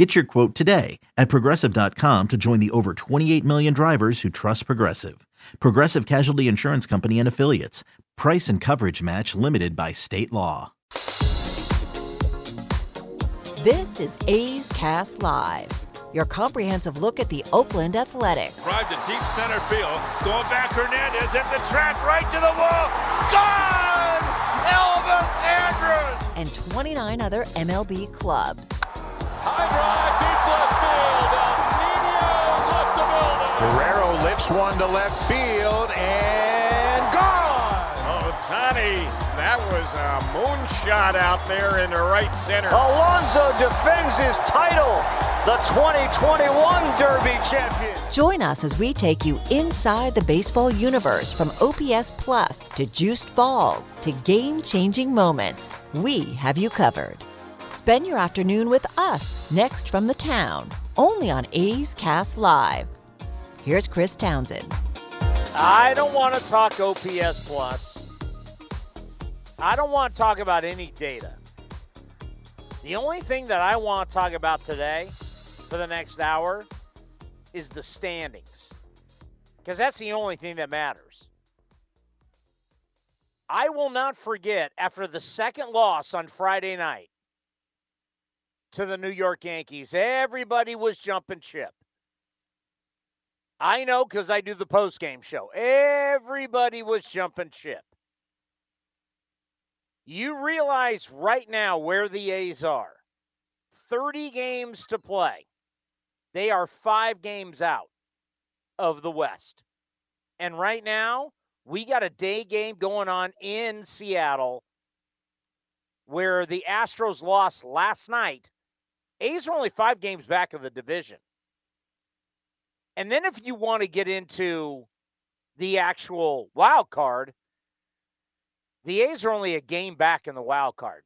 Get your quote today at progressive.com to join the over 28 million drivers who trust Progressive. Progressive Casualty Insurance Company and Affiliates. Price and coverage match limited by state law. This is A's Cast Live, your comprehensive look at the Oakland Athletics. Drive to deep center field. Going back, Hernandez at the track, right to the wall. Gone! Elvis Andrus! And 29 other MLB clubs. High drive, deep left field. Nino left the building. Guerrero lifts one to left field and gone. Oh, Tani, that was a moonshot out there in the right center. Alonso defends his title, the 2021 Derby champion. Join us as we take you inside the baseball universe from OPS Plus to juiced balls to game changing moments. We have you covered. Spend your afternoon with us next from the town, only on A's Cast Live. Here's Chris Townsend. I don't want to talk OPS Plus. I don't want to talk about any data. The only thing that I want to talk about today for the next hour is the standings. Because that's the only thing that matters. I will not forget after the second loss on Friday night to the New York Yankees, everybody was jumping ship. I know because I do the post game show. Everybody was jumping ship. You realize right now where the A's are 30 games to play. They are five games out of the West. And right now, we got a day game going on in Seattle where the Astros lost last night. A's are only five games back of the division. And then if you want to get into the actual wild card, the A's are only a game back in the wild card.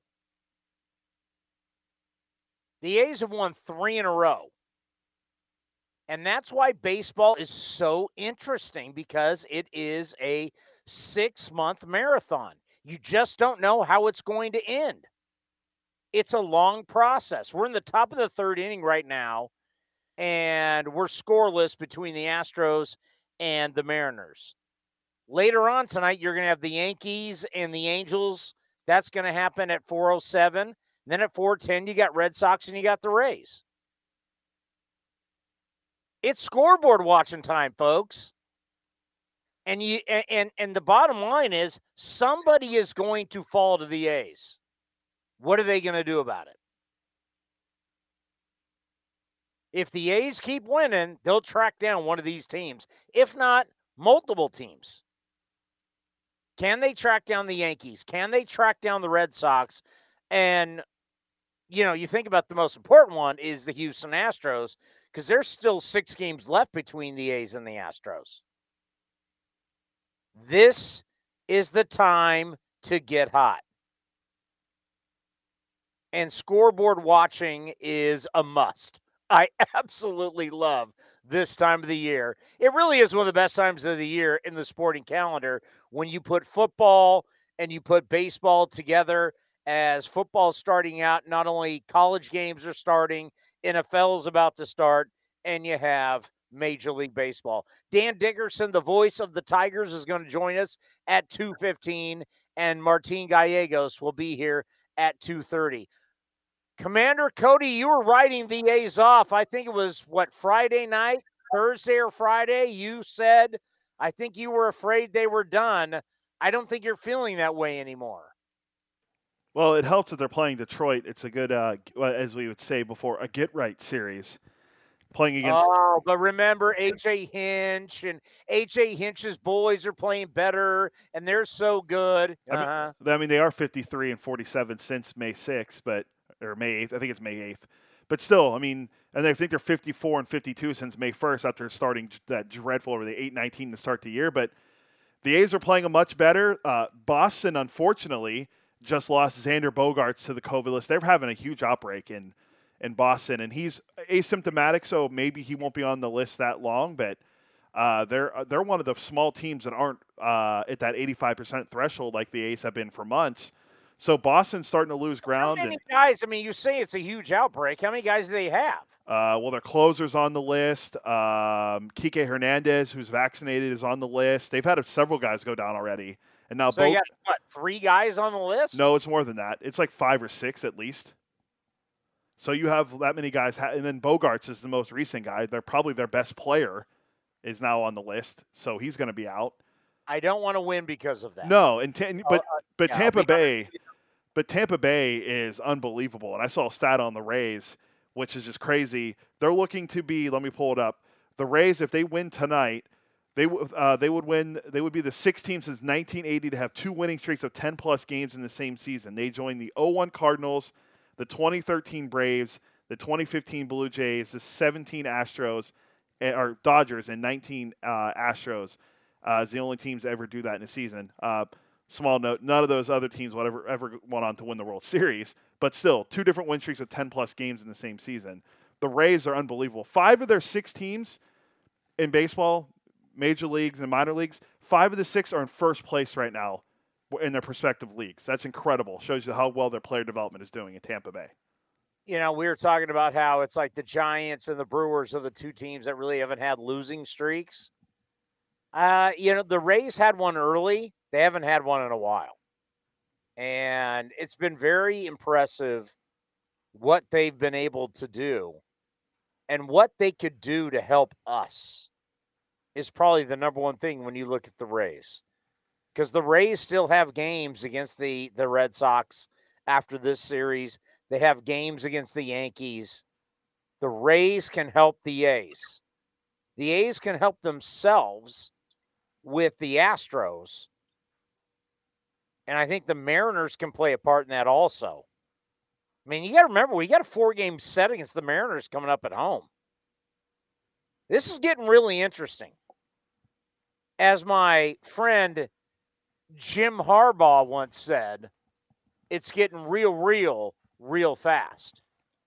The A's have won three in a row. And that's why baseball is so interesting because it is a six month marathon. You just don't know how it's going to end. It's a long process. We're in the top of the third inning right now, and we're scoreless between the Astros and the Mariners. Later on tonight, you're going to have the Yankees and the Angels. That's going to happen at 407. Then at 410, you got Red Sox and you got the Rays. It's scoreboard watching time, folks. And you and and the bottom line is somebody is going to fall to the A's. What are they going to do about it? If the A's keep winning, they'll track down one of these teams. If not, multiple teams. Can they track down the Yankees? Can they track down the Red Sox? And you know, you think about the most important one is the Houston Astros because there's still six games left between the A's and the Astros. This is the time to get hot. And scoreboard watching is a must. I absolutely love this time of the year. It really is one of the best times of the year in the sporting calendar when you put football and you put baseball together as football starting out. Not only college games are starting, NFL is about to start, and you have Major League Baseball. Dan Dickerson, the voice of the Tigers, is going to join us at 2:15, and Martin Gallegos will be here at 2:30. Commander Cody, you were writing the A's off. I think it was what Friday night, Thursday or Friday. You said, I think you were afraid they were done. I don't think you're feeling that way anymore. Well, it helps that they're playing Detroit. It's a good, uh, as we would say before, a get right series. Playing against. Oh, but remember AJ Hinch and AJ Hinch's boys are playing better, and they're so good. Uh-huh. I, mean, I mean, they are 53 and 47 since May 6th, but or May 8th. I think it's May 8th. But still, I mean, and I think they're 54 and 52 since May 1st after starting that dreadful over the 8-19 to start the year. But The A's are playing a much better. Uh, Boston, unfortunately, just lost Xander Bogaerts to the COVID list. They're having a huge outbreak in in Boston, and he's asymptomatic, so maybe he won't be on the list that long. But uh, they're they're one of the small teams that aren't uh, at that 85% threshold like the A's have been for months. So Boston's starting to lose ground. How many and, guys? I mean, you say it's a huge outbreak. How many guys do they have? uh, well, their closers on the list. Um, Kike Hernandez, who's vaccinated, is on the list. They've had several guys go down already, and now So Bo- you got what? Three guys on the list? No, it's more than that. It's like five or six at least. So you have that many guys, ha- and then Bogaerts is the most recent guy. They're probably their best player is now on the list, so he's going to be out. I don't want to win because of that. No, and but but yeah, Tampa Bay, but Tampa Bay is unbelievable. And I saw a stat on the Rays, which is just crazy. They're looking to be. Let me pull it up. The Rays, if they win tonight, they uh, they would win. They would be the sixth team since 1980 to have two winning streaks of 10 plus games in the same season. They joined the 01 Cardinals, the 2013 Braves, the 2015 Blue Jays, the 17 Astros, eh, or Dodgers, and 19 uh, Astros. Uh, is the only teams ever do that in a season. Uh, small note: none of those other teams would ever ever went on to win the World Series, but still, two different win streaks of 10 plus games in the same season. The Rays are unbelievable. Five of their six teams in baseball, major leagues and minor leagues, five of the six are in first place right now in their respective leagues. That's incredible. Shows you how well their player development is doing in Tampa Bay. You know, we were talking about how it's like the Giants and the Brewers are the two teams that really haven't had losing streaks. Uh, you know, the Rays had one early. They haven't had one in a while. And it's been very impressive what they've been able to do and what they could do to help us is probably the number one thing when you look at the Rays. Because the Rays still have games against the the Red Sox after this series. They have games against the Yankees. The Rays can help the A's. The A's can help themselves with the Astros. And I think the Mariners can play a part in that also. I mean, you got to remember, we got a four game set against the Mariners coming up at home. This is getting really interesting. As my friend Jim Harbaugh once said, it's getting real, real, real fast.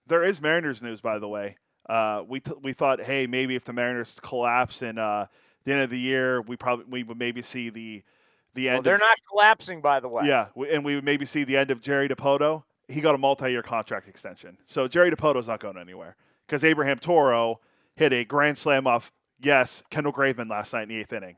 There is Mariners news, by the way. Uh, we t- we thought, hey, maybe if the Mariners collapse in uh, the end of the year, we probably we would maybe see the the end. Well, they're of, not collapsing, by the way. Yeah, and we would maybe see the end of Jerry Dipoto. He got a multi-year contract extension, so Jerry Dipoto's not going anywhere because Abraham Toro hit a grand slam off. Yes, Kendall Graveman last night in the eighth inning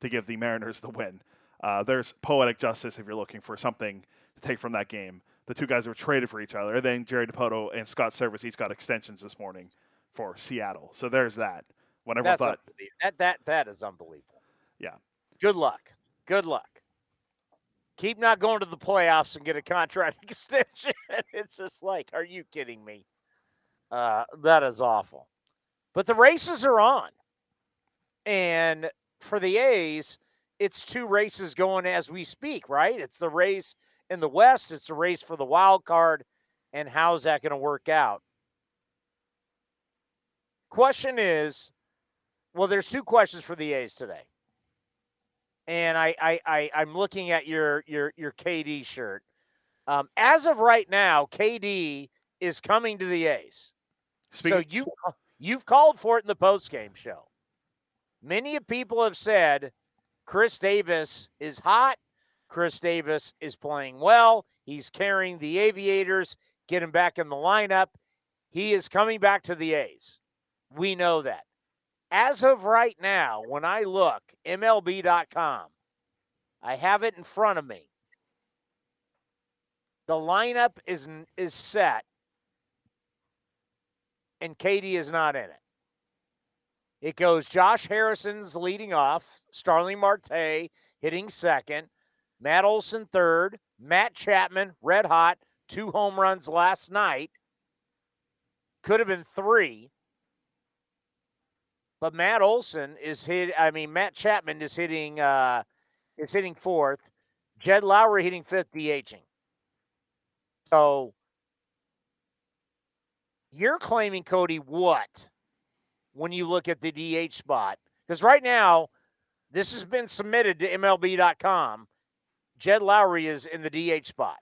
to give the Mariners the win. Uh, there's poetic justice if you're looking for something to take from that game. The two guys were traded for each other. And then Jerry Dipoto and Scott Servais each got extensions this morning for Seattle. So there's that. When everyone That's thought, that that that is unbelievable. Yeah. Good luck. Good luck. Keep not going to the playoffs and get a contract extension. it's just like, are you kidding me? Uh, that is awful. But the races are on. And for the A's, it's two races going as we speak, right? It's the race in the West, it's the race for the wild card. And how's that going to work out? Question is, well, there's two questions for the A's today. And I, I, I I'm looking at your your your KD shirt. Um, as of right now, KD is coming to the A's. speaking, so you you've called for it in the post game show. Many people have said Khris Davis is hot. Khris Davis is playing well. He's carrying the Aviators, getting back in the lineup. He is coming back to the A's. We know that. As of right now, when I look, MLB.com, I have it in front of me. The lineup is is set, and KD is not in it. It goes Josh Harrison's leading off, Starling Marte hitting second, Matt Olson third, Matt Chapman, red hot, two home runs last night. Could have been three. But Matt Olson is hit. I mean, Matt Chapman is hitting uh, is hitting fourth. Jed Lowrie hitting fifth, DHing. So you're claiming Cody what when you look at the DH spot? Because right now, This has been submitted to MLB.com. Jed Lowrie is in the DH spot.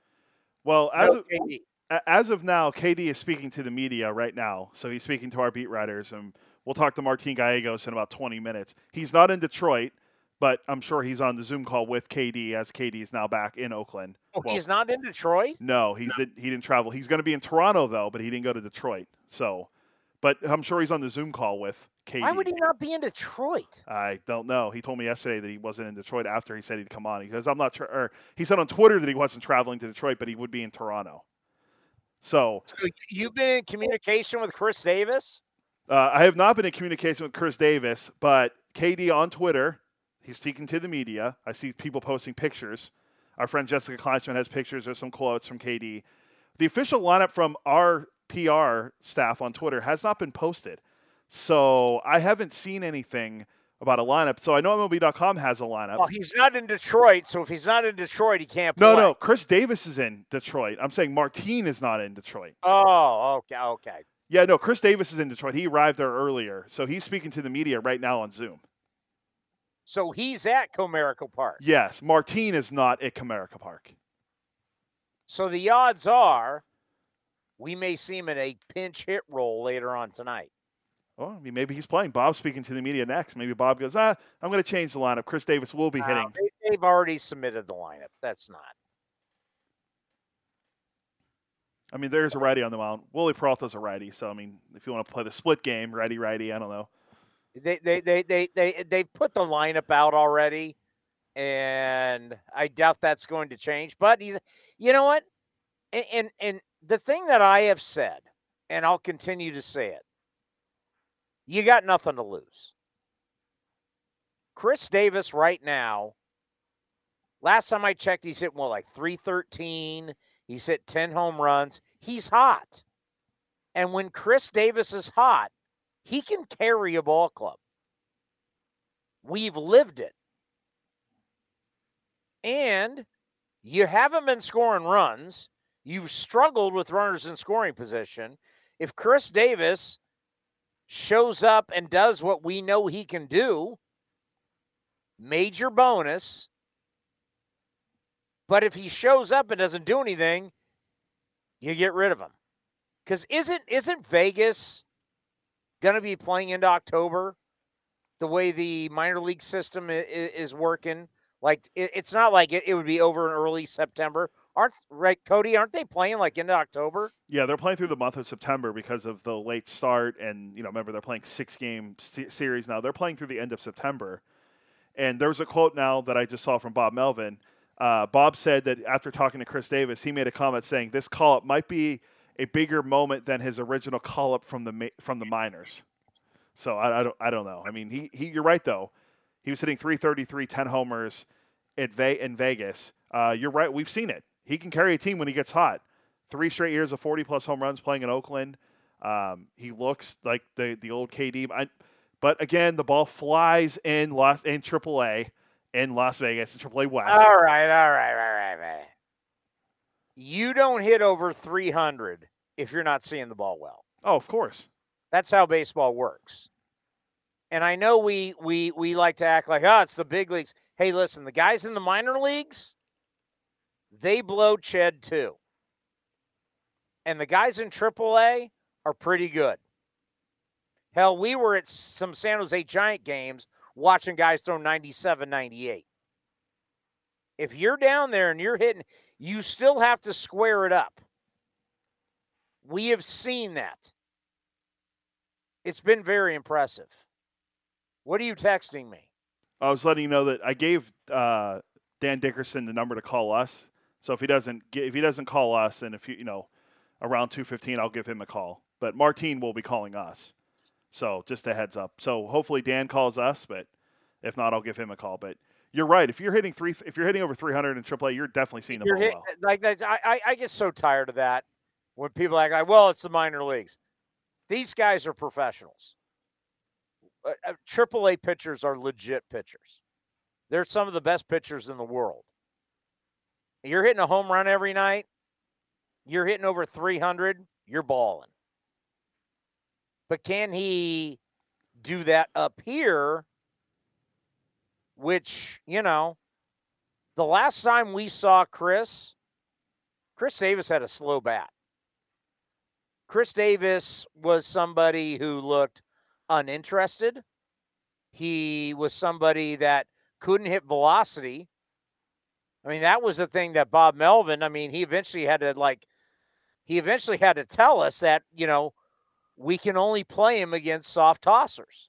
Well, as No of, KD. as of now, KD is speaking to the media right now. So he's speaking to our beat writers, and we'll talk to Martin Gallegos in about 20 minutes. He's not in Detroit, but I'm sure he's on the Zoom call with KD as KD is now back in Oakland. Oh, Well, he's not in Detroit. No, he did. He didn't travel. He's going to be in Toronto though, but he didn't go to Detroit. So, but I'm sure he's on the Zoom call with KD. Why would he not be in Detroit? I don't know. He told me yesterday that he wasn't in Detroit after he said he'd come on. He says I'm not. Tra- or he said on Twitter that he wasn't traveling to Detroit, but he would be in Toronto. So So you've been in communication with Khris Davis? Uh, I have not been in communication with Khris Davis, but KD on Twitter, he's speaking to the media. I see people posting pictures. Our friend Jessica Kleinschmidt has pictures or some quotes from KD. The official lineup from our PR staff on Twitter has not been posted. So I haven't seen anything about a lineup. So I know MLB.com has a lineup. Well, he's not in Detroit, so if he's not in Detroit, he can't play. no, no, Khris Davis is in Detroit. I'm saying Martine is not in Detroit. Oh, okay, okay. Yeah, no, Khris Davis is in Detroit. He arrived there earlier. So he's speaking to the media right now on Zoom. So he's at Comerica Park. Yes, Martine is not at Comerica Park. So the odds are we may see him in a pinch hit role later on tonight. Well, I mean, maybe he's playing. Bob's speaking to the media next. Maybe Bob goes, ah, I'm going to change the lineup. Khris Davis will be Wow, hitting. they- they've already submitted the lineup. That's not. I mean, there's a righty on the mound. Wily Peralta's a righty. So, I mean, if you want to play the split game, righty, righty, I don't know. They they they they they they put the lineup out already, and I doubt that's going to change. But he's, you know what, and and, and the thing that I have said, and I'll continue to say it, you got nothing to lose. Khris Davis right now. Last time I checked, he's hitting well like three thirteen. He's hit ten home runs. He's hot, and when Khris Davis is hot he can carry a ball club. We've lived it. And you haven't been scoring runs. You've struggled with runners in scoring position. If Khris Davis shows up and does what we know he can do, major bonus. But if he shows up and doesn't do anything, you get rid of him. Because isn't isn't Vegas going to be playing into October the way the minor league system is, working. Like it, it's not like it, would be over in early September. Aren't right, Cody? Aren't they playing like into October? Yeah, they're playing through the month of September because of the late start. And, you know, remember, they're playing six game se- series now. They're playing through the end of September. And there's a quote now that I just saw from Bob Melvin. Uh, Bob said that after talking to Khris Davis, he made a comment saying this call up might be a bigger moment than his original call up from the from the minors. So I, I don't I don't know. I mean, he, he you're right though. He was hitting 333, 10 homers at Ve- in Vegas. Uh, you're right. We've seen it. He can carry a team when he gets hot. Three straight years of 40 plus home runs playing in Oakland. Um, he looks like the the old KD. I, but again, the ball flies in Las in AAA in Las Vegas, in AAA West. All right, all right, all right, all right. You don't hit over 300 if you're not seeing the ball well. Oh, of course. That's how baseball works. And I know we we we like to act like, oh, it's the big leagues. Hey, listen, the guys in the minor leagues, they blow Ched too. And the guys in AAA are pretty good. Hell, we were at some San Jose Giant games watching guys throw 97, 98. If you're down there and you're hitting, you still have to square it up. We have seen that. It's been very impressive. What are you texting me? I was letting you know that I gave uh, Dan Dickerson the number to call us. So if he doesn't get, if he doesn't call us, and if you you know around two fifteen, I'll give him a call. But Martine will be calling us. So just a heads up. So hopefully Dan calls us, but if not, I'll give him a call. But you're right. If you're hitting three, if you're hitting over 300 in AAA, you're definitely seeing the You're ball hit, well. like that's, I, I I get so tired of that when people act like, well, it's the minor leagues. These guys are professionals. Uh, uh, AAA pitchers are legit pitchers. They're some of the best pitchers in the world. You're hitting a home run every night. You're hitting over 300. You're balling. But can he do that up here which, you know, the last time we saw Khris, Khris Davis had a slow bat. Khris Davis was somebody who looked uninterested. He was somebody that couldn't hit velocity. I mean, that was the thing that Bob Melvin, I mean, he eventually had to like he eventually had to tell us that, you know, we can only play him against soft tossers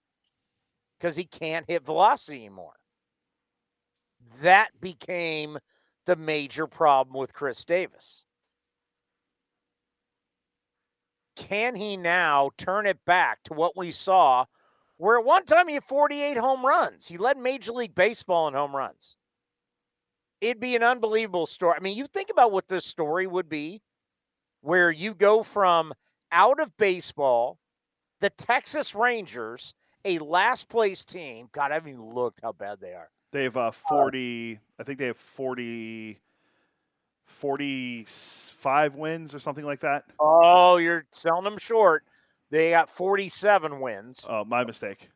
because he can't hit velocity anymore. That became the major problem with Khris Davis. Can he now turn it back to what we saw, where at one time he had 48 home runs? He led Major League Baseball in home runs. It'd be an unbelievable story. I mean, you think about what this story would be where you go from out of baseball, the Texas Rangers, a last place team. God, I haven't even looked how bad they are. They have uh, 40, I think they have 40, 45 wins or something like that. Oh, you're selling them short. They got 47 wins. Oh, my mistake.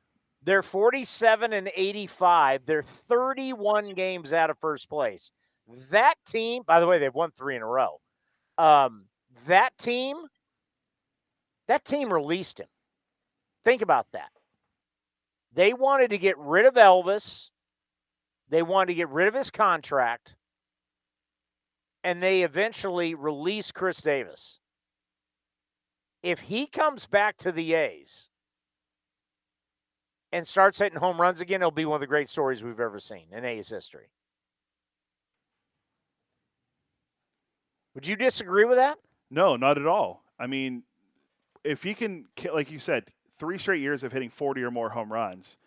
They're 47 and 85. They're 31 games out of first place. That team, by the way, they've won three in a row. Um, that team, that team released him. Think about that. They wanted to get rid of Elvis. They wanted to get rid of his contract. And they eventually released Khris Davis. If he comes back to the A's and starts hitting home runs again, it'll be one of the great stories we've ever seen in A's history. Would you disagree with that? No, not at all. I mean, if he can, like you said, three straight years of hitting 40 or more home runs,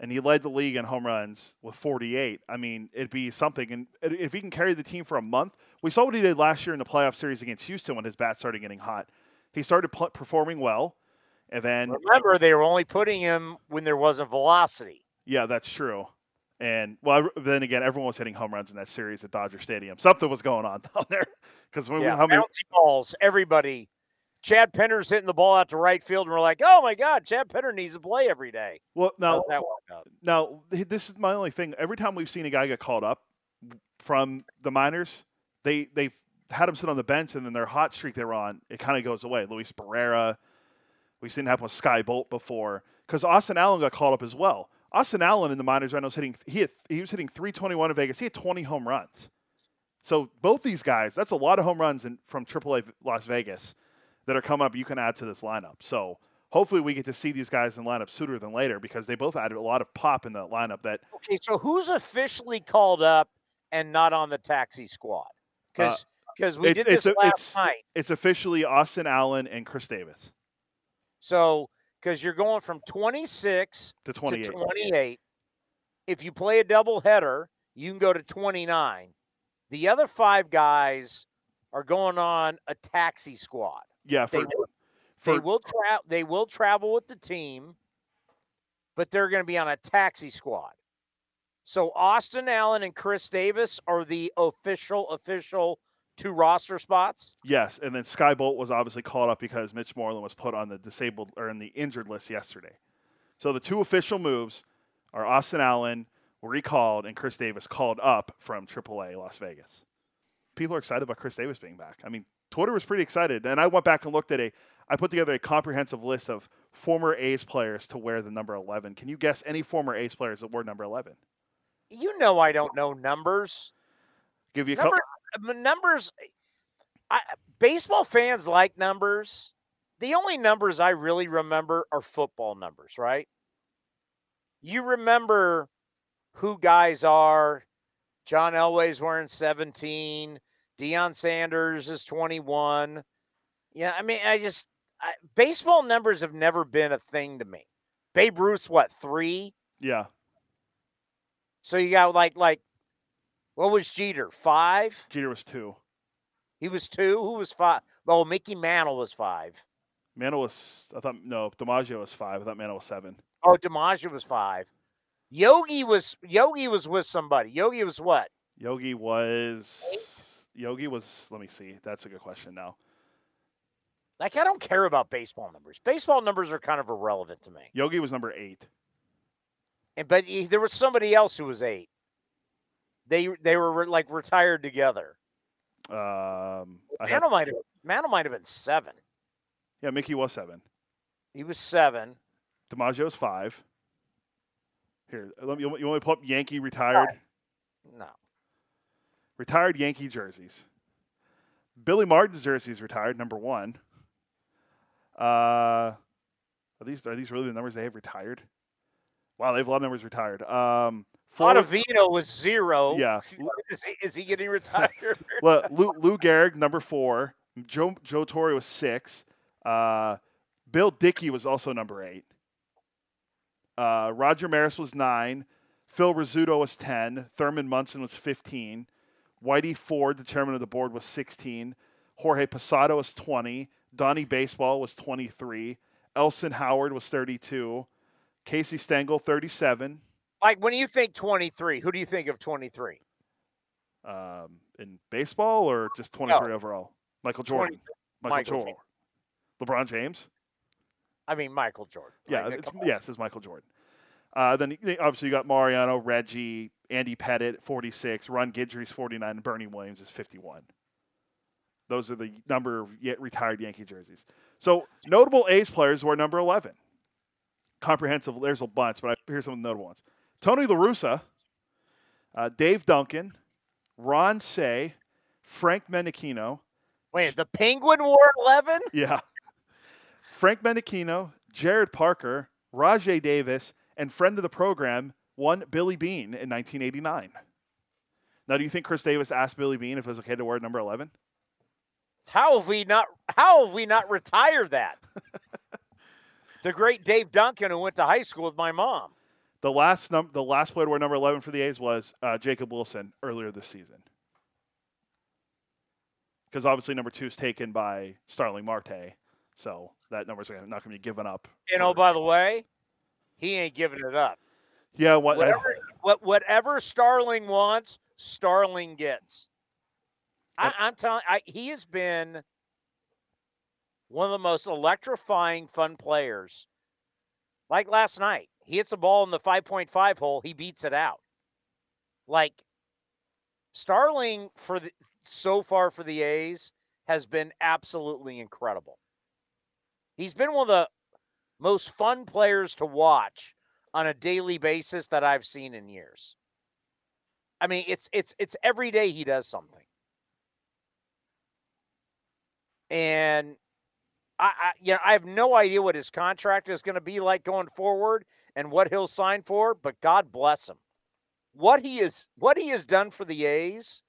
and he led the league in home runs with 48. I mean, it'd be something. And if he can carry the team for a month, we saw what he did last year in the playoff series against Houston when his bat started getting hot. He started performing well, and then remember they were only putting him when there wasn't velocity. Yeah, that's true. And well, then again, everyone was hitting home runs in that series at Dodger Stadium. Something was going on down there because when yeah, we, how many balls, everybody. Chad Pinder's hitting the ball out to right field, and we're like, "Oh my God, Chad Pinder needs to play every day." Well, now, now this is my only thing. Every time we've seen a guy get called up from the minors, they they've had him sit on the bench, and then their hot streak they were on, it kind of goes away. Luis Barrera, we've seen it happen with Skye Bolt before, because Austin Allen got called up as well. Austin Allen in the minors right now is hitting he had, he was hitting 321 in Vegas. He had 20 home runs. So both these guys, that's a lot of home runs in, from AAA Las Vegas that are coming up. You can add to this lineup. So hopefully we get to see these guys in lineup sooner than later because they both added a lot of pop in the lineup. That okay. So who's officially called up and not on the taxi squad? Because uh, because we did this last it's, night. It's officially Austin Allen and Khris Davis. So because you're going from 26 to 28. to 28. If you play a double header, you can go to 29. The other five guys are going on a taxi squad. Yeah, for, they will, for, they will tra- they will travel with the team, but they're going to be on a taxi squad. So Austin Allen and Khris Davis are the official official two roster spots? Yes, and then Skye Bolt was obviously called up because Mitch Moreland was put on the disabled or in the injured list yesterday. So the two official moves are Austin Allen recalled and Khris Davis called up from AAA Las Vegas. People are excited about Khris Davis being back. I mean, Twitter was pretty excited, and I went back and looked at a. I put together a comprehensive list of former A's players to wear the number 11. Can you guess any former A's players that wore number 11? You know I don't know numbers. Give you a number, couple numbers. I, baseball fans like numbers. The only numbers I really remember are football numbers, right? You remember who guys are. John Elway's wearing 17. Deion Sanders is 21. Yeah, I mean, I just I, baseball numbers have never been a thing to me. Babe Ruth's what three? Yeah. So you got like like what was Jeter? Five? Jeter was two. He was two? Who was five? Well, oh, Mickey Mantle was five. Mantle was, I thought, no, DiMaggio was five. I thought Mantle was seven. Oh, DiMaggio was five. Yogi was Yogi was with somebody. Yogi was what? Yogi was Eight? Yogi was let me see. That's a good question now. Like I don't care about baseball numbers. Baseball numbers are kind of irrelevant to me. Yogi was number eight. And but he, there was somebody else who was eight. They they were like retired together. Um, had- Mantle might have Mantle might have been seven. yeah, Mickey was seven. He was seven. DiMaggio's five. Here, let me, you want me to pull up Yankee retired? No. Retired Yankee jerseys. Billy Martin's jersey is retired, number one. Uh, are these are these really the numbers they have retired? Wow, they have a lot of numbers retired. Um, forward- Ottavino was zero. Yeah. Is he, is he getting retired? well, Lou, Lou Gehrig, number four. Joe Joe Torre was six. Uh, Bill Dickey was also number eight. Uh, Roger Maris was nine. Phil Rizzuto was ten. Thurman Munson was fifteen. Whitey Ford, the chairman of the board, was sixteen. Jorge Posada was twenty. Donnie Baseball was twenty-three. Elston Howard was thirty-two. Casey Stengel, thirty-seven. like when you think 23, who do you think of 23? Um, in baseball or just twenty-three No. overall? Michael 20 Jordan. Michael, Michael Jordan. LeBron James. I mean Michael Jordan. Yeah, it's- yes, it's Michael Jordan. Uh, then obviously you got Mariano, Reggie, Andy Pettitte, 46, Ron Guidry's 49, and Bernie Williams is 51. Those are the number of yet retired Yankee jerseys. So notable A's players were number 11. Comprehensive, there's a bunch, but I, here's some of the notable ones. Tony La Russa, uh, Dave Duncan, Ron Say, Frank Menechino, Wait, the Penguin wore 11? yeah. Frank Menechino, Jarrod Parker, Rajay Davis, and friend of the program, one Billy Beane in 1989. Now, do you think Khris Davis asked Billy Beane if it was okay to wear number 11? How have we not how have we not retired that? the great Dave Duncan who went to high school with my mom. The last num- the last player to wear number 11 for the A's was uh, Jacob Wilson earlier this season. Because obviously number two is taken by Starling Marte, so that number's not going to be given up. And oh, by the way, he ain't giving it up. yeah, what, Whatever, what, whatever Starling wants, Starling gets. I, I'm telling I, he has been one of the most electrifying, fun players. Like last night, he hits a ball in the 5.5 hole, he beats it out. Like Starling for the so far for the A's has been absolutely incredible. He's been one of the most fun players to watch on a daily basis that I've seen in years. I mean, it's it's it's every day he does something. And I, I you know, I have no idea what his contract is going to be like going forward and what he'll sign for, but God bless him. What he is what he has done for the A's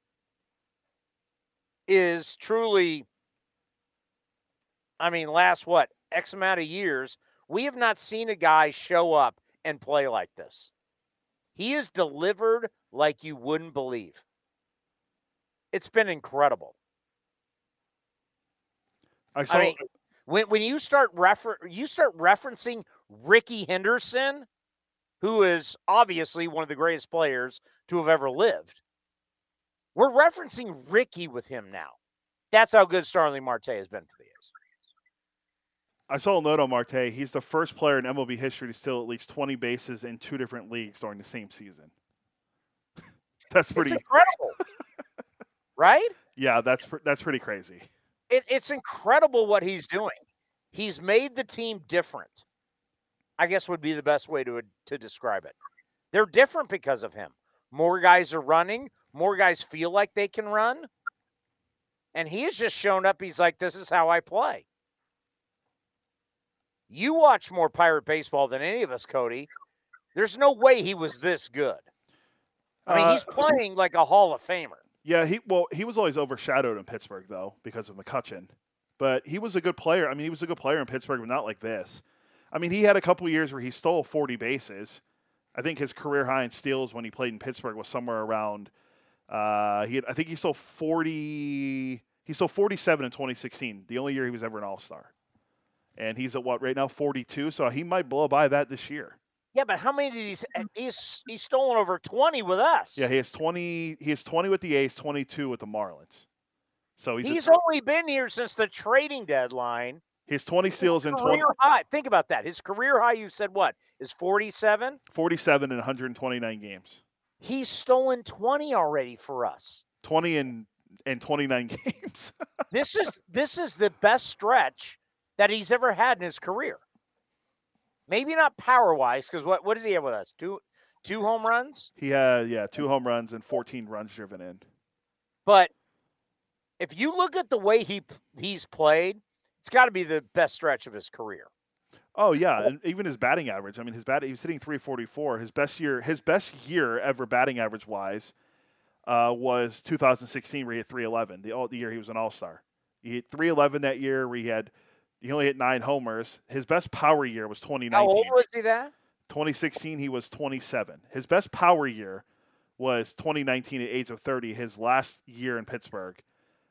is truly I mean, last what, X amount of years, we have not seen a guy show up and play like this. He is delivered like you wouldn't believe. It's been incredible. I saw. I mean, when when you start refer you start referencing Rickey Henderson, who is obviously one of the greatest players to have ever lived. We're referencing Ricky with him now. That's how good Starling Marte has been for the A's. I saw a note on Marte. He's the first player in MLB history to steal at least 20 bases in two different leagues during the same season. that's It's pretty. incredible, right? Yeah, that's pr- that's pretty crazy. It, it's incredible what he's doing. He's made the team different. I guess would be the best way to to describe it. They're different because of him. More guys are running. More guys feel like they can run. And he has just shown up. He's like, this is how I play. You watch more pirate baseball than any of us, Cody. There's no way he was this good. I mean, Uh, he's playing like a Hall of Famer. Yeah, he well, he was always overshadowed in Pittsburgh though because of McCutcheon. But he was a good player. I mean, he was a good player in Pittsburgh, but not like this. I mean, he had a couple years where he stole 40 bases. I think his career high in steals when he played in Pittsburgh was somewhere around. Uh, he had, I think he stole 40. He stole 47 in 2016, the only year he was ever an All Star. And he's at what right now 42, so he might blow by that this year. Yeah, but how many did he? Eh, mm. He's he's stolen over twenty with us. Yeah, he has 20. He has 20 with the A's, 22 with the Marlins. So he's, he's a, only been here since the trading deadline, His 20 steals in 20 20, high. Think about that. His career high, you said what? Is 47? 47 in 129 games. He's stolen 20 already for us. 20 in in 29 games. this is this is the best stretch that he's ever had in his career. Maybe not power wise, because what what does he have with us? Two two home runs? he had yeah, two home runs and 14 runs driven in. But if you look at the way he he's played, it's got to be the best stretch of his career. Oh yeah, and even his batting average. I mean, his bat he was hitting 344. His best year, his best year ever batting average wise, uh, was 2016 where he hit 311. The all the year he was an All Star. He hit 311 that year where he had he only hit nine homers. His best power year was 2019. How old was he that? 2016 he was 27. His best power year was 2019 at age of 30. His last year in Pittsburgh.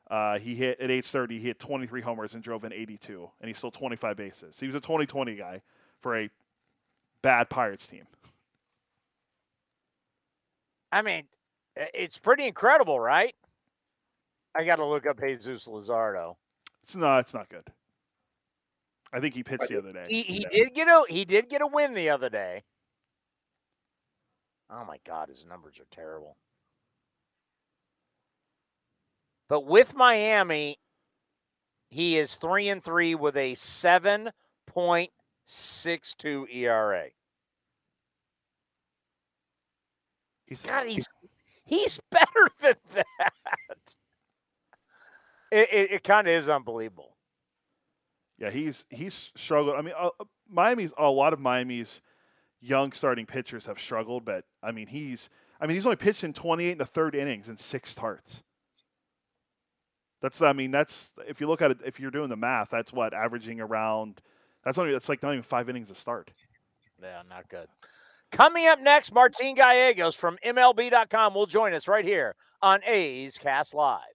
Uh, he hit at age 30. He hit 23 homers and drove in 82, and he stole 25 bases. He was a 2020 guy for a bad Pirates team. I mean, it's pretty incredible, right? I got to look up Jesus Luzardo. It's not. It's not good. I think he pitched the other day. He, he did get a he did get a win the other day. Oh my God, his numbers are terrible. But with Miami, he is three and three with a seven point six two ERA. He's, God, he's he's better than that. It it, it kind of is unbelievable. Yeah, he's he's struggled. I mean, uh, Miami's a lot of Miami's young starting pitchers have struggled, but I mean, he's I mean, he's only pitched in 28 in the third innings in six starts. That's I mean, that's if you look at it, if you're doing the math, that's what averaging around. That's only that's like not even five innings to start. Yeah, not good. Coming up next, Martin Gallegos from MLB.com will join us right here on A's Cast Live.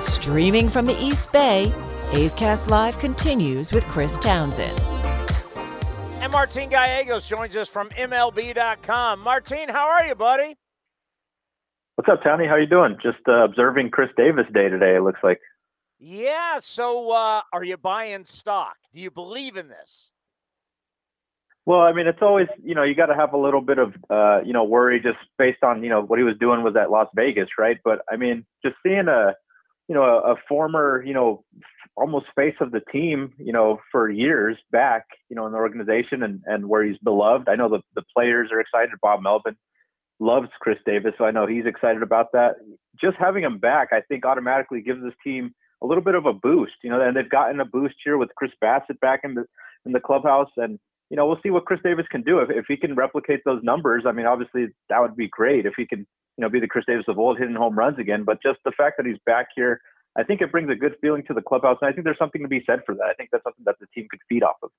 Streaming from the East Bay, A's Cast Live continues with Chris Townsend. And Martin Gallegos joins us from MLB.com. Martin, how are you, buddy? What's up, Tony? How you doing? Just uh, observing Khris Davis Day today. It looks like. Yeah. So, uh, are you buying stock? Do you believe in this? Well, I mean, it's always you know you got to have a little bit of uh, you know worry just based on you know what he was doing was at Las Vegas, right? But I mean, just seeing a you know a, a former you know almost face of the team, you know, for years back, you know, in the organization and and where he's beloved. I know the the players are excited. Bob Melvin loves Khris Davis, so I know he's excited about that. Just having him back, I think, automatically gives this team a little bit of a boost. You know, and they've gotten a boost here with Chris Bassitt back in the in the clubhouse and you know, we'll see what Khris Davis can do. If, if he can replicate those numbers, I mean, obviously that would be great if he can, you know, be the Khris Davis of old hitting home runs again. But just the fact that he's back here, I think it brings a good feeling to the clubhouse. And I think there's something to be said for that. I think that's something that the team could feed off of.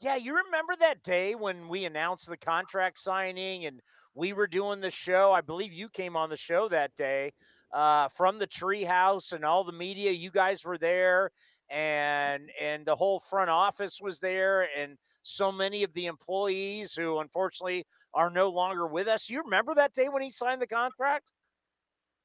Yeah, you remember that day when we announced the contract signing and we were doing the show? I believe you came on the show that day uh, from the treehouse and all the media. You guys were there and and the whole front office was there and so many of the employees who unfortunately are no longer with us. You remember that day when he signed the contract?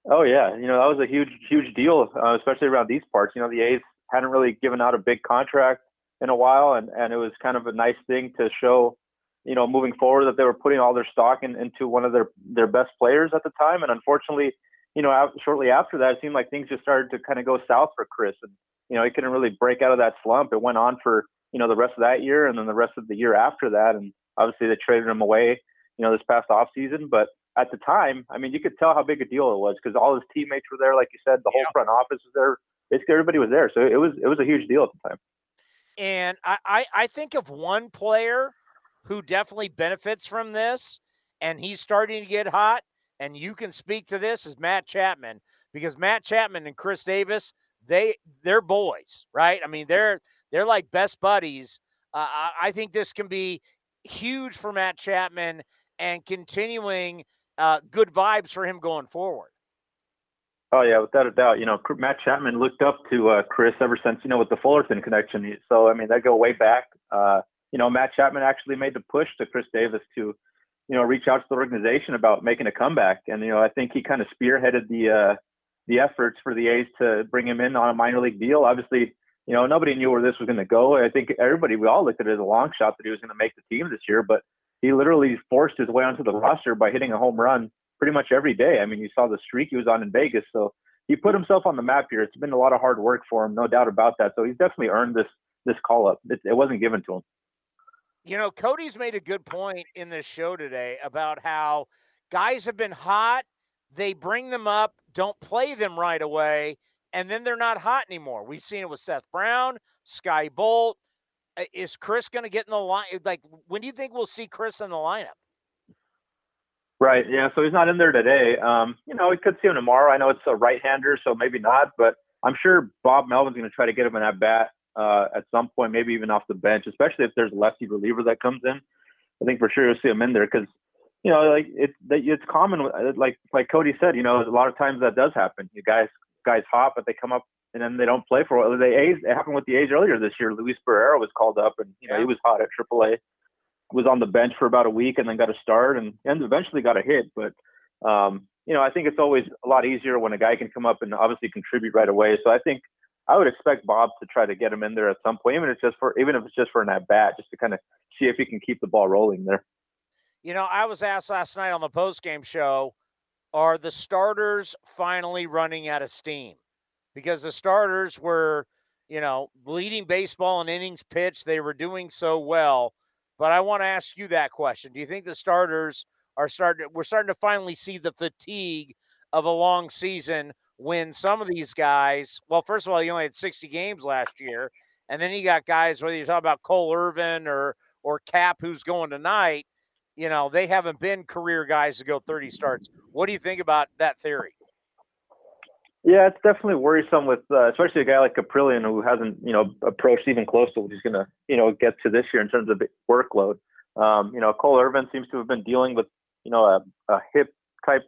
Oh yeah. You know that was a huge huge deal uh, especially around these parts. You know the a's hadn't really given out a big contract in a while and and it was kind of a nice thing to show you know moving forward that they were putting all their stock in, into one of their their best players at the time. And unfortunately you know shortly after that it seemed like things just started to kind of go south for chris. And you know, he couldn't really break out of that slump. It went on for, you know, the rest of that year and then the rest of the year after that. And obviously they traded him away, you know, this past off season. But at the time, I mean, you could tell how big a deal it was because all his teammates were there, like you said, the whole front office was there. Basically, everybody was there, so it was it was a huge deal at the time. And I, I, I think of one player who definitely benefits from this, and he's starting to get hot, and you can speak to this, is Matt Chapman because Matt Chapman and Khris Davis, they they're boys, right? I mean, they're they're like best buddies. Uh, I think this can be huge for Matt Chapman and continuing uh, good vibes for him going forward. Oh yeah, without a doubt. You know, Matt Chapman looked up to uh, Khris ever since you know with the Fullerton connection. So I mean, that go way back. Uh, you know, Matt Chapman actually made the push to Khris Davis to, you know, reach out to the organization about making a comeback. And you know, I think he kind of spearheaded the uh, the efforts for the A's to bring him in on a minor league deal. Obviously, you know, nobody knew where this was going to go. I think everybody, we all looked at it as a long shot that he was going to make the team this year, but he literally forced his way onto the roster by hitting a home run pretty much every day. I mean, you saw the streak he was on in Vegas. So he put himself on the map here. It's been a lot of hard work for him, no doubt about that. So he's definitely earned this this call up. It, it wasn't given to him. You know, Cody's made a good point in this show today about how guys have been hot. They bring them up, don't play them right away, and then they're not hot anymore. We've seen it with Seth Brown, Skye Bolt. Is Khris going to get in the line? Like, when do you think we'll see Khris in the lineup? Right. Yeah. So he's not in there today. Um, you know, we could see him tomorrow. I know it's a right-hander, so maybe not. But I'm sure Bob Melvin's going to try to get him an at bat uh, at some point, maybe even off the bench, especially if there's a lefty reliever that comes in. I think for sure you'll see him in there because you know, like it's it's common. Like like Cody said, you know, a lot of times that does happen. You guys guys hot, but they come up and then they don't play for a while. The A's, it happened with the A's earlier this year. Luis Barrera was called up, and you know he was hot at AAA. Was on the bench for about a week and then got a start and and eventually got a hit. But um, you know I think it's always a lot easier when a guy can come up and obviously contribute right away. So I think I would expect Bob to try to get him in there at some point, even if it's just for even if it's just for an at bat, just to kind of see if he can keep the ball rolling there. You know, I was asked last night on the post game show, are the starters finally running out of steam? because the starters were, you know, leading baseball in innings pitched. They were doing so well. But I want to ask you that question. Do you think the starters are starting we're starting to finally see the fatigue of a long season when some of these guys, well, first of all, he only had 60 games last year, and then you got guys, whether you're talking about Cole Irvin or or Cap who's going tonight, you know, they haven't been career guys to go 30 starts. What do you think about that theory? Yeah, it's definitely worrisome with, uh, especially a guy like Kaprielian who hasn't, you know, approached even close to what he's going to, you know, get to this year in terms of workload. Um, you know, Cole Irvin seems to have been dealing with, you know, a, a hip type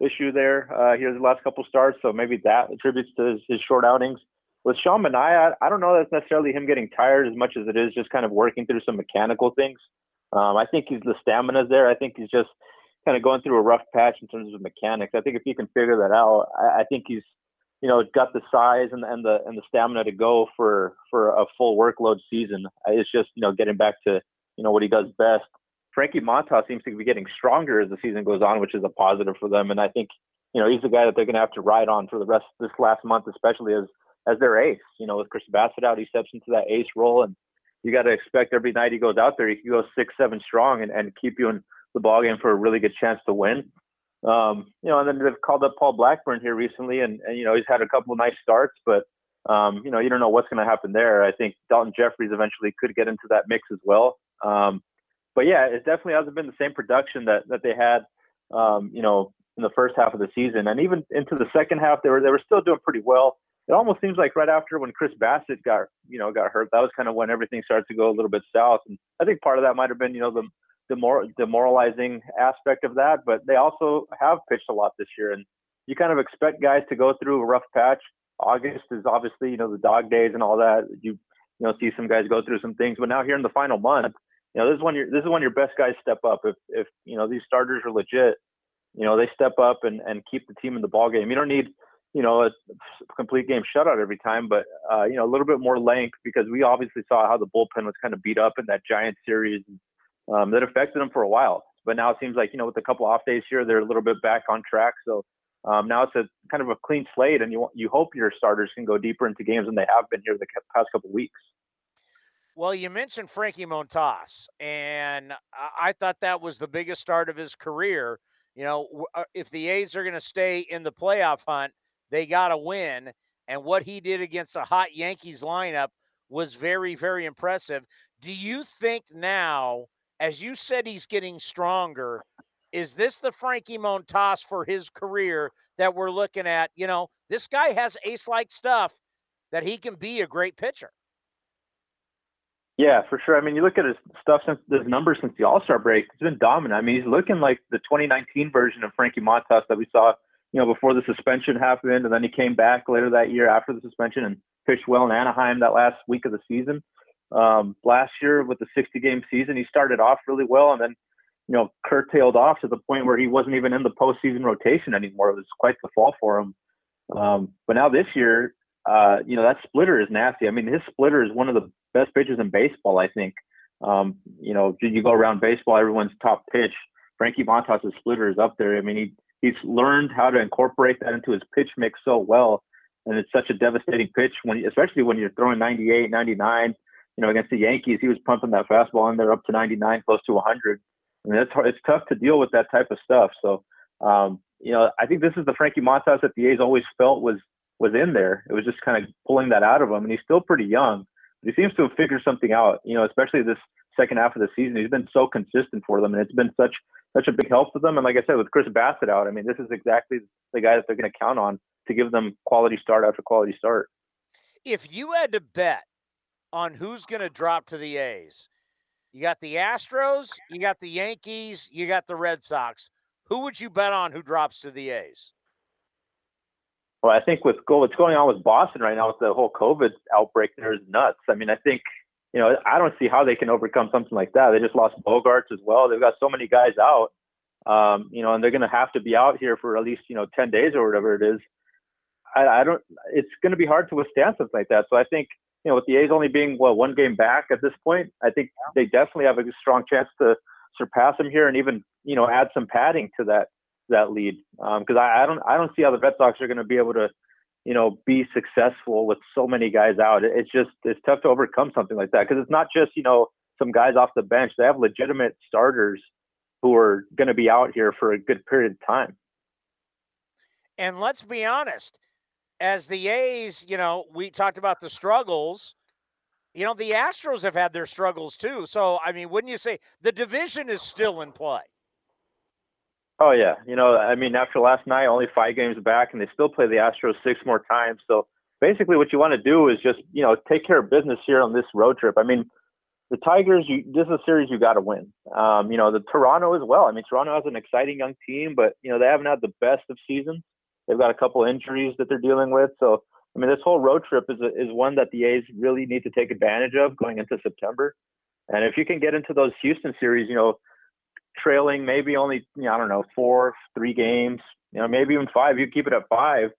issue there uh, here the last couple starts, so maybe that attributes to his, his short outings. With Sean Manaea, I, I don't know that's necessarily him getting tired as much as it is just kind of working through some mechanical things. Um, I think he's the stamina's there. I think he's just kind of going through a rough patch in terms of mechanics. I think if he can figure that out, I, I think he's you know got the size and, and the and the stamina to go for for a full workload season. It's just you know getting back to you know what he does best. Frankie Montas seems to be getting stronger as the season goes on, which is a positive for them. And I think you know he's the guy that they're going to have to ride on for the rest this last month, especially as as their ace. You know, with Chris Bassitt out, he steps into that ace role, and you got to expect every night he goes out there, he can go six, seven strong and, and keep you in the ball game for a really good chance to win. Um, you know, and then they've called up Paul Blackburn here recently, and, and you know he's had a couple of nice starts, but um, you know you don't know what's going to happen there. I think Daulton Jefferies eventually could get into that mix as well. Um, but yeah, it definitely hasn't been the same production that that they had, um, you know, in the first half of the season, and even into the second half, they were they were still doing pretty well. It almost seems like right after when Chris Bassitt got you know got hurt, that was kind of when everything started to go a little bit south, and I think part of that might have been you know the demor- demoralizing aspect of that, but they also have pitched a lot this year, and you kind of expect guys to go through a rough patch. August is obviously you know the dog days and all that. You you know see some guys go through some things, but now here in the final month, you know this is when your this is when your best guys step up. If if you know these starters are legit, you know they step up and and keep the team in the ball game. You don't need you know a complete game shutout every time, but uh, you know a little bit more length because we obviously saw how the bullpen was kind of beat up in that Giant series. Um, that affected them for a while. But now it seems like you know with a couple off days here, they're a little bit back on track. So um, now it's a kind of a clean slate, and you you hope your starters can go deeper into games than they have been here the past couple weeks. Well, you mentioned Frankie Montas, and I thought that was the biggest start of his career. You know, uh, if the A's are going to stay in the playoff hunt, they got to win. And what he did against a hot Yankees lineup was very, very impressive. Do you think now as you said, he's getting stronger. is this the Frankie Montas for his career that we're looking at? You know, this guy has ace like stuff that he can be a great pitcher. Yeah, for sure. I mean, you look at his stuff since his numbers since the All Star break, he's been dominant. I mean, he's looking like the 2019 version of Frankie Montas that we saw, you know, before the suspension happened, and then he came back later that year after the suspension and pitched well in Anaheim that last week of the season. Um, last year with the 60 game season, he started off really well and then, you know, curtailed off to the point where he wasn't even in the postseason rotation anymore. It was quite the fall for him. Um, but now this year, uh, you know, that splitter is nasty. I mean, his splitter is one of the best pitchers in baseball, I think. Um, you know, you go around baseball, everyone's top pitch. Frankie Montas' splitter is up there. I mean, he he's learned how to incorporate that into his pitch mix so well, and it's such a devastating pitch when, especially when you're throwing 98, 99. You know, against the Yankees, he was pumping that fastball in there up to 99, close to 100. I mean, it's hard, it's tough to deal with that type of stuff. So, um, you know, I think this is the Frankie Montas that the A's always felt was was in there. It was just kind of pulling that out of him, and he's still pretty young. But he seems to have figured something out. You know, especially this second half of the season, he's been so consistent for them, and it's been such such a big help for them. And like I said, with Chris Bassitt out, I mean, this is exactly the guy that they're going to count on to give them quality start after quality start. If you had to bet on who's going to drop to the A's, you got the Astros, you got the Yankees, you got the Red Sox. Who would you bet on who drops to the A's? Well, I think with what's going on with Boston right now with the whole COVID outbreak, there is nuts. I mean, I think you know I don't see how they can overcome something like that. They just lost Bogaerts as well. They've got so many guys out, um, you know, and they're going to have to be out here for at least you know ten days or whatever it is. I, I don't. It's going to be hard to withstand something like that. So I think you know with the A's only being well one game back at this point, I think they definitely have a strong chance to surpass them here and even you know add some padding to that that lead because um, I, I, don't I don't see how the Red Sox are going to be able to you know be successful with so many guys out. It's just it's tough to overcome something like that because it's not just you know some guys off the bench. They have legitimate starters who are going to be out here for a good period of time. And let's be honest, as the A's, you know, we talked about the struggles. You know, the Astros have had their struggles too. So, I mean, wouldn't you say the division is still in play? Oh yeah, you know, I mean, after last night, only five games back, and they still play the Astros six more times. So basically, what you want to do is just you know take care of business here on this road trip. I mean, the Tigers, you, this is a series you got to win. Um, you know, the Toronto as well. I mean, Toronto has an exciting young team, but you know they haven't had the best of seasons. They've got a couple injuries that they're dealing with. So I mean, this whole road trip is a, is one that the A's really need to take advantage of going into September. And if you can get into those Houston series, you know, trailing maybe only you know, I don't know four, three games, you know maybe even five. You keep it at five.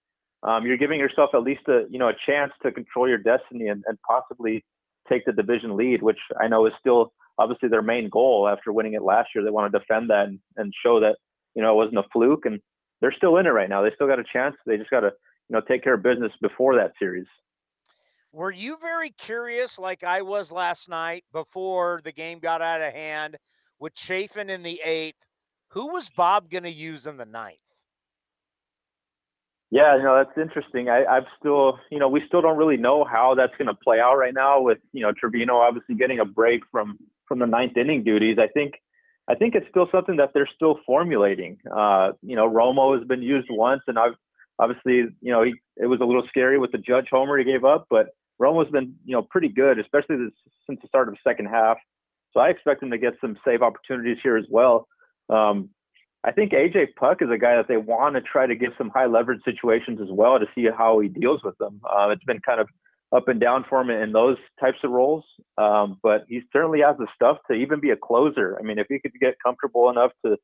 Um, you're giving yourself at least a you know a chance to control your destiny and, and possibly take the division lead, which I know is still obviously their main goal after winning it last year. They want to defend that and, and show that you know it wasn't a fluke, and they're still in it right now. They still got a chance. They just got to you know take care of business before that series. Were you very curious, like I was last night, before the game got out of hand? With Chafin in the eighth. Who was Bob going to use in the ninth? Yeah, you know that's interesting. I, I've still, you know, we still don't really know how that's going to play out right now. With you know Trivino obviously getting a break from from the ninth inning duties. I think, I think it's still something that they're still formulating. Uh, you know, Romo has been used once, and I've obviously, you know, he, it was a little scary with the Judge homer he gave up, but Romo's been, you know, pretty good, especially this, since the start of the second half. So I expect him to get some save opportunities here as well. Um, I think AJ Puk is a guy that they want to try to give some high leverage situations as well to see how he deals with them. Uh, it's been kind of up and down for him in those types of roles, um, but he certainly has the stuff to even be a closer. I mean, if he could get comfortable enough to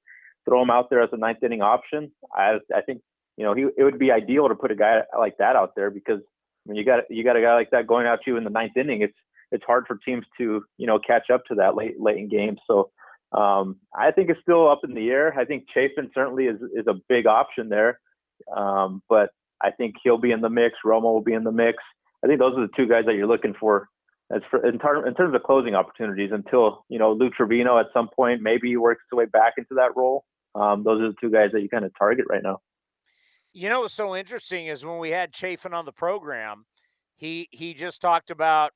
throw him out there as a ninth inning option, I, I think you know he it would be ideal to put a guy like that out there because when you got you got a guy like that going out to you in the ninth inning, it's it's hard for teams to you know catch up to that late late in games. So um, I think it's still up in the air. I think Chafin certainly is is a big option there, um, but I think he'll be in the mix. Romo will be in the mix. I think those are the two guys that you're looking for as for in, tar- in terms of closing opportunities. Until you know Lou Trivino at some point maybe he works his way back into that role. Um, those are the two guys that you kind of target right now. You know what's so interesting is when we had Chafin on the program, he he just talked about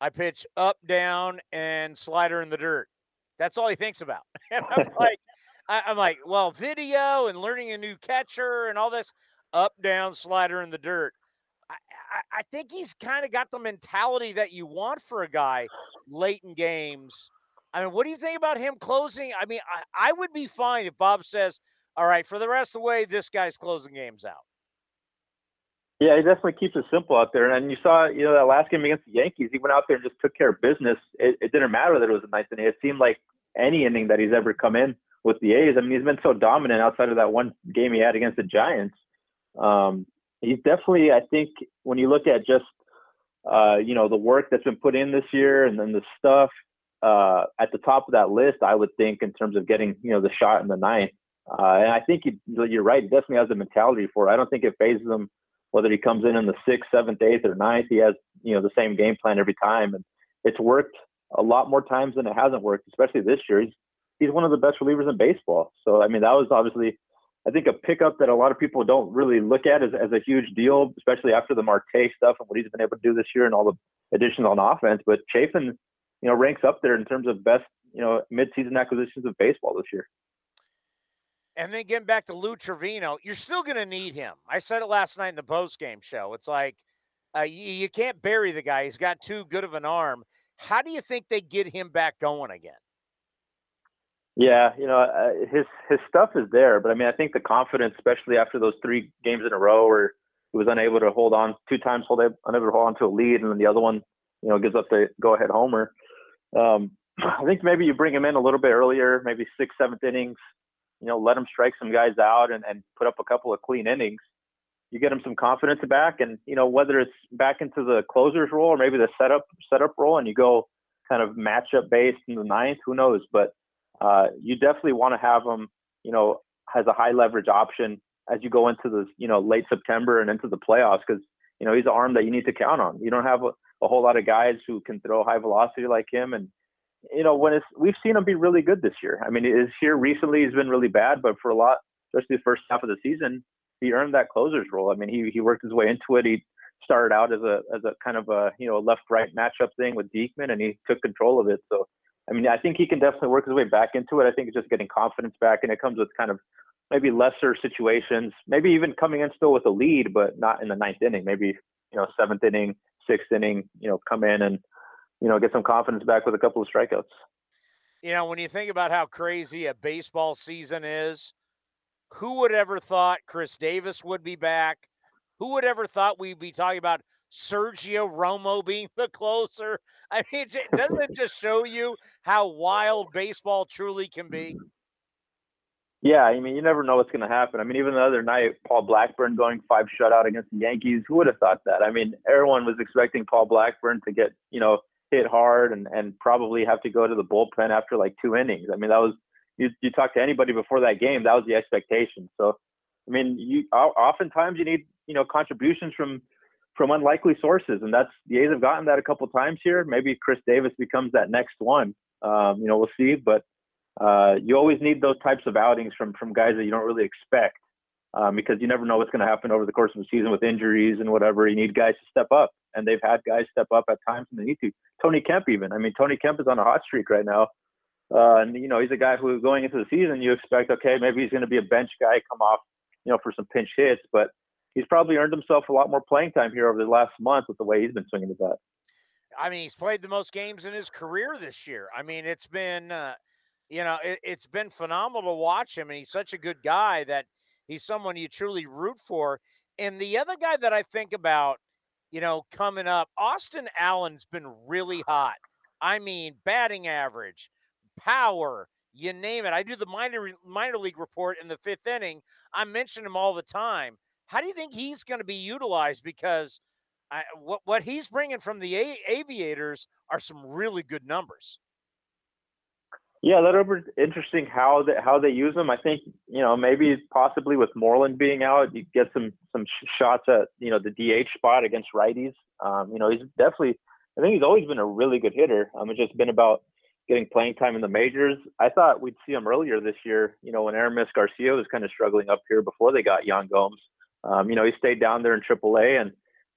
I pitch up, down, and slider in the dirt. That's all he thinks about. And I'm like, I, I'm like, well, video and learning a new catcher and all this up down slider in the dirt. I, I, I think he's kind of got the mentality that you want for a guy late in games. I mean, what do you think about him closing? I mean, I, I would be fine if Bob says, all right, for the rest of the way, this guy's closing games out. Yeah, he definitely keeps it simple out there. And you saw, you know, that last game against the Yankees, he went out there and just took care of business. It, it didn't matter that it was a ninth inning. It seemed like any inning that he's ever come in with the A's. I mean, he's been so dominant outside of that one game he had against the Giants. Um, he's definitely, I think, when you look at just, uh, you know, the work that's been put in this year and then the stuff uh, at the top of that list, I would think in terms of getting, you know, the shot in the ninth. Uh, and I think he, you're right. He definitely has the mentality for it. I don't think it fazes him whether he comes in in the sixth, seventh, eighth, or ninth. He has you know the same game plan every time, and it's worked a lot more times than it hasn't worked. Especially this year, he's he's one of the best relievers in baseball. So I mean, that was obviously I think a pickup that a lot of people don't really look at as, as a huge deal, especially after the Marte stuff and what he's been able to do this year and all the additions on offense. But Chafin, you know, ranks up there in terms of best, you know, midseason acquisitions of baseball this year. And then getting back to Lou Trivino, you're still going to need him. I said it last night in the post game show. It's like uh, you, you can't bury the guy. He's got too good of an arm. How do you think they get him back going again? Yeah, you know, uh, his his stuff is there, but I mean, I think the confidence, especially after those three games in a row where he was unable to hold on two times, hold unable to hold on to a lead, and then the other one, you know, gives up the go ahead homer. Um, I think maybe you bring him in a little bit earlier, maybe sixth, seventh innings, you know, let him strike some guys out and, and put up a couple of clean innings. You get him some confidence back, and you know whether it's back into the closer's role or maybe the setup setup role, and you go kind of matchup based in the ninth. Who knows? But uh, you definitely want to have him, you know, as a high leverage option as you go into the you know late September and into the playoffs because you know he's an arm that you need to count on. You don't have a, a whole lot of guys who can throw high velocity like him, and you know, when it's we've seen him be really good this year. I mean, his here recently he's been really bad, but for a lot, especially the first half of the season, he earned that closer's role. I mean, he he worked his way into it. He started out as a as a kind of a you know left right matchup thing with Diekman, and he took control of it. So, I mean, I think he can definitely work his way back into it. I think it's just getting confidence back, and it comes with kind of maybe lesser situations, maybe even coming in still with a lead, but not in the ninth inning. Maybe you know seventh inning, sixth inning, you know, come in and you know, get some confidence back with a couple of strikeouts. You know, when you think about how crazy a baseball season is, who would ever thought Khris Davis would be back? Who would ever thought we'd be talking about Sergio Romo being the closer? I mean, doesn't it just show you how wild baseball truly can be? Yeah, I mean, you never know what's going to happen. I mean, even the other night, Paul Blackburn going five shutout against the Yankees. Who would have thought that? I mean, everyone was expecting Paul Blackburn to get, you know, hit hard and, and probably have to go to the bullpen after like two innings. I mean, that was you, you talk to anybody before that game, that was the expectation. So, I mean, you oftentimes you need you know contributions from from unlikely sources, and that's the A's have gotten that a couple times here. Maybe Khris Davis becomes that next one. Um, you know, we'll see, but uh, you always need those types of outings from from guys that you don't really expect. Um, because you never know what's going to happen over the course of the season with injuries and whatever. You need guys to step up and they've had guys step up at times when they need to. Tony Kemp, even. I mean, Tony Kemp is on a hot streak right now. Uh, and, you know, he's a guy who going into the season, you expect, okay, maybe he's going to be a bench guy, come off, you know, for some pinch hits. But he's probably earned himself a lot more playing time here over the last month with the way he's been swinging the bat. I mean, he's played the most games in his career this year. I mean, it's been, uh, you know, it, it's been phenomenal to watch him. And he's such a good guy that he's someone you truly root for. And the other guy that I think about you know, coming up. Austin Allen's been really hot. I mean, batting average, power, you name it. I do the minor minor league report in the fifth inning. I mention him all the time. How do you think he's going to be utilized? Because I, what what he's bringing from the a- Aviators are some really good numbers. Yeah, that'll be interesting how they, how they use them. I think you know maybe possibly with Moreland being out, you get some some shots at you know the DH spot against righties. Um, you know he's definitely I think he's always been a really good hitter. Um, it's just been about getting playing time in the majors. I thought we'd see him earlier this year. You know when Aramis Garcia was kind of struggling up here before they got Yan Gomes. Um, you know he stayed down there in AAA and.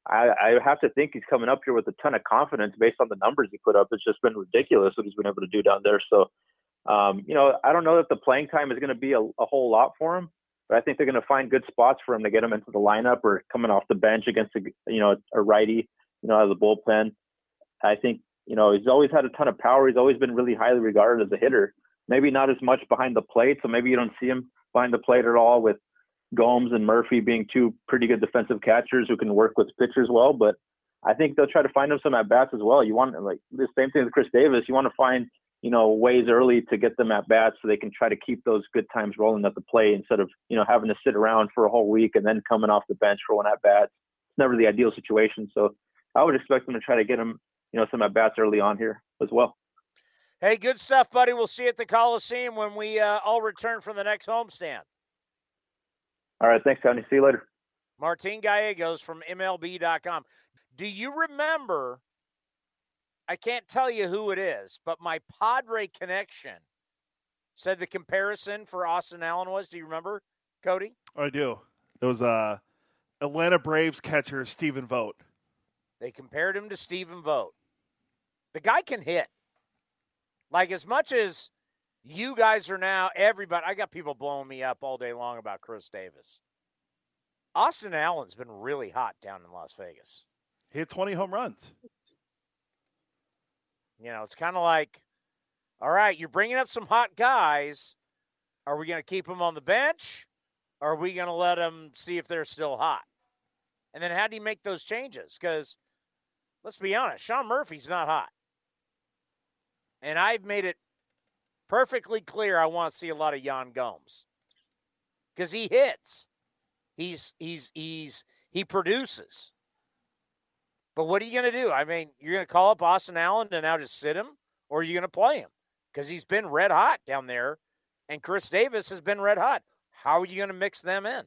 I, I have to think he's coming up here with a ton of confidence based on the numbers he put up. It's just been ridiculous what he's been able to do down there. So Um, you know, I don't know that the playing time is going to be a, a whole lot for him, but I think they're going to find good spots for him to get him into the lineup or coming off the bench against a you know a righty, you know, out of the bullpen. I think you know he's always had a ton of power. He's always been really highly regarded as a hitter. Maybe not as much behind the plate, so maybe you don't see him behind the plate at all with Gomes and Murphy being two pretty good defensive catchers who can work with pitchers well. But I think they'll try to find him some at bats as well. You want like the same thing with Khris Davis. You want to find you know ways early to get them at bats so they can try to keep those good times rolling at the plate instead of you know having to sit around for a whole week and then coming off the bench for one at bats. It's never the ideal situation. So I would expect them to try to get him you know some at bats early on here as well. Hey, good stuff, buddy. We'll see you at the Coliseum when we uh, all return from the next homestand. All right. Thanks, Tony. See you later. Martin Gallegos from MLB.com. Do you remember? I can't tell you who it is, but my Padre connection said the comparison for Austin Allen was. Do you remember, Cody? I do. It was uh, Atlanta Braves catcher Stephen Vogt. They compared him to Stephen Vogt. The guy can hit. Like as much as you guys are now, everybody, I got people blowing me up all day long about Khris Davis. Austin Allen's been really hot down in Las Vegas. He hit 20 home runs. You know, it's kind of like, all right, you're bringing up some hot guys. Are we going to keep them on the bench? Or are we going to let them see if they're still hot? And then how do you make those changes? Because let's be honest, Sean Murphy's not hot. And I've made it perfectly clear I want to see a lot of Yan Gomes because he hits. He's he's he's he produces. But what are you going to do? I mean, you're going to call up Austin Allen and now just sit him, or are you going to play him? Because he's been red hot down there, and Khris Davis has been red hot. How are you going to mix them in?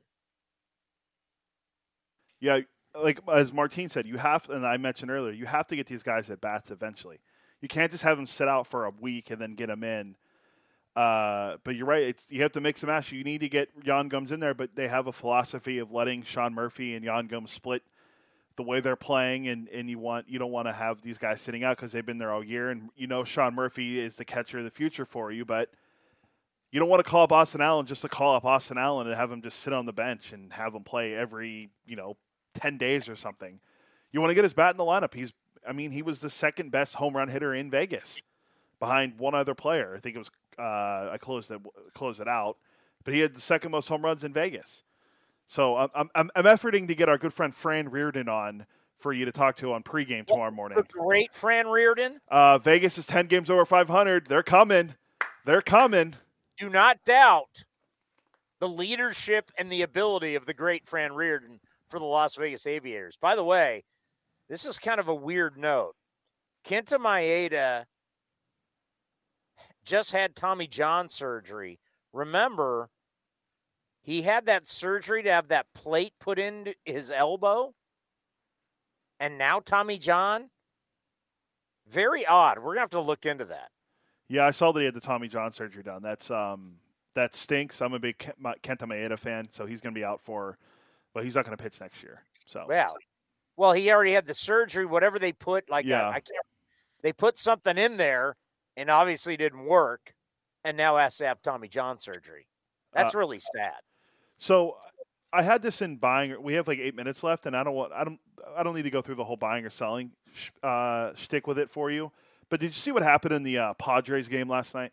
Yeah, like as Martine said, you have, and I mentioned earlier, you have to get these guys at bats eventually. You can't just have them sit out for a week and then get them in. Uh, but you're right. It's, you have to mix and match. You need to get Yan Gomes in there, but they have a philosophy of letting Sean Murphy and Yan Gomes split the way they're playing, and, and you want you don't want to have these guys sitting out because they've been there all year, and you know Sean Murphy is the catcher of the future for you, but you don't want to call up Austin Allen just to call up Austin Allen and have him just sit on the bench and have him play every you know ten days or something. You want to get his bat in the lineup. He's I mean he was the second best home run hitter in Vegas, behind one other player. I think it was uh, I closed it closed it out, but he had the second most home runs in Vegas. So I'm, I'm, I'm efforting to get our good friend Fran Riordan on for you to talk to on pregame tomorrow morning. The great Fran Riordan. Uh, Vegas is 10 games over 500. They're coming. They're coming. Do not doubt the leadership and the ability of the great Fran Riordan for the Las Vegas Aviators. By the way, this is kind of a weird note. Kenta Maeda just had Tommy John surgery. Remember, he had that surgery to have that plate put in his elbow. And now Tommy John? Very odd. We're going to have to look into that. Yeah, I saw that he had the Tommy John surgery done. That's um that stinks. I'm a big Kenta Maeda fan, so he's going to be out for well, he's not going to pitch next year. So Well, well, he already had the surgery whatever they put like Yeah. I, I can't they put something in there and obviously didn't work and now has to have Tommy John surgery. That's Uh, really sad. So I had this in buying. We have like eight minutes left, and I don't want. I don't. I don't need to go through the whole buying or selling sh- uh, shtick with it for you. But did you see what happened in the uh, Padres game last night?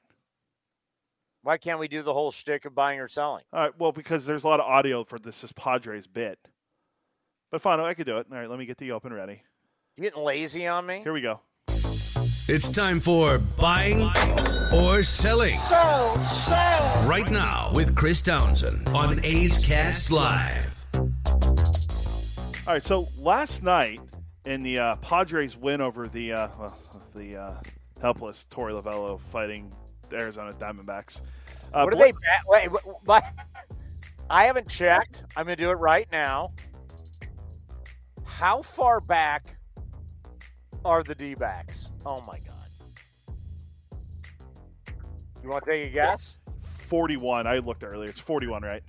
Why can't we do the whole shtick of buying or selling? All right. Well, because there's a lot of audio for this, this Padres bit. But fine, I could do it. All right. Let me get the open ready. You getting lazy on me? Here we go. It's time for buying or selling. Sell, sell. Right now with Chris Townsend on A's Cast Live. All right. So last night in the uh, Padres win over the uh, well, the uh, helpless Torey Lovullo fighting the Arizona Diamondbacks. Uh, what are Bla- they? Bat- wait, wait, what? I haven't checked. I'm going to do it right now. How far back are the D backs? Oh my God. You want to take a guess? 41. I looked earlier. It's 41, right?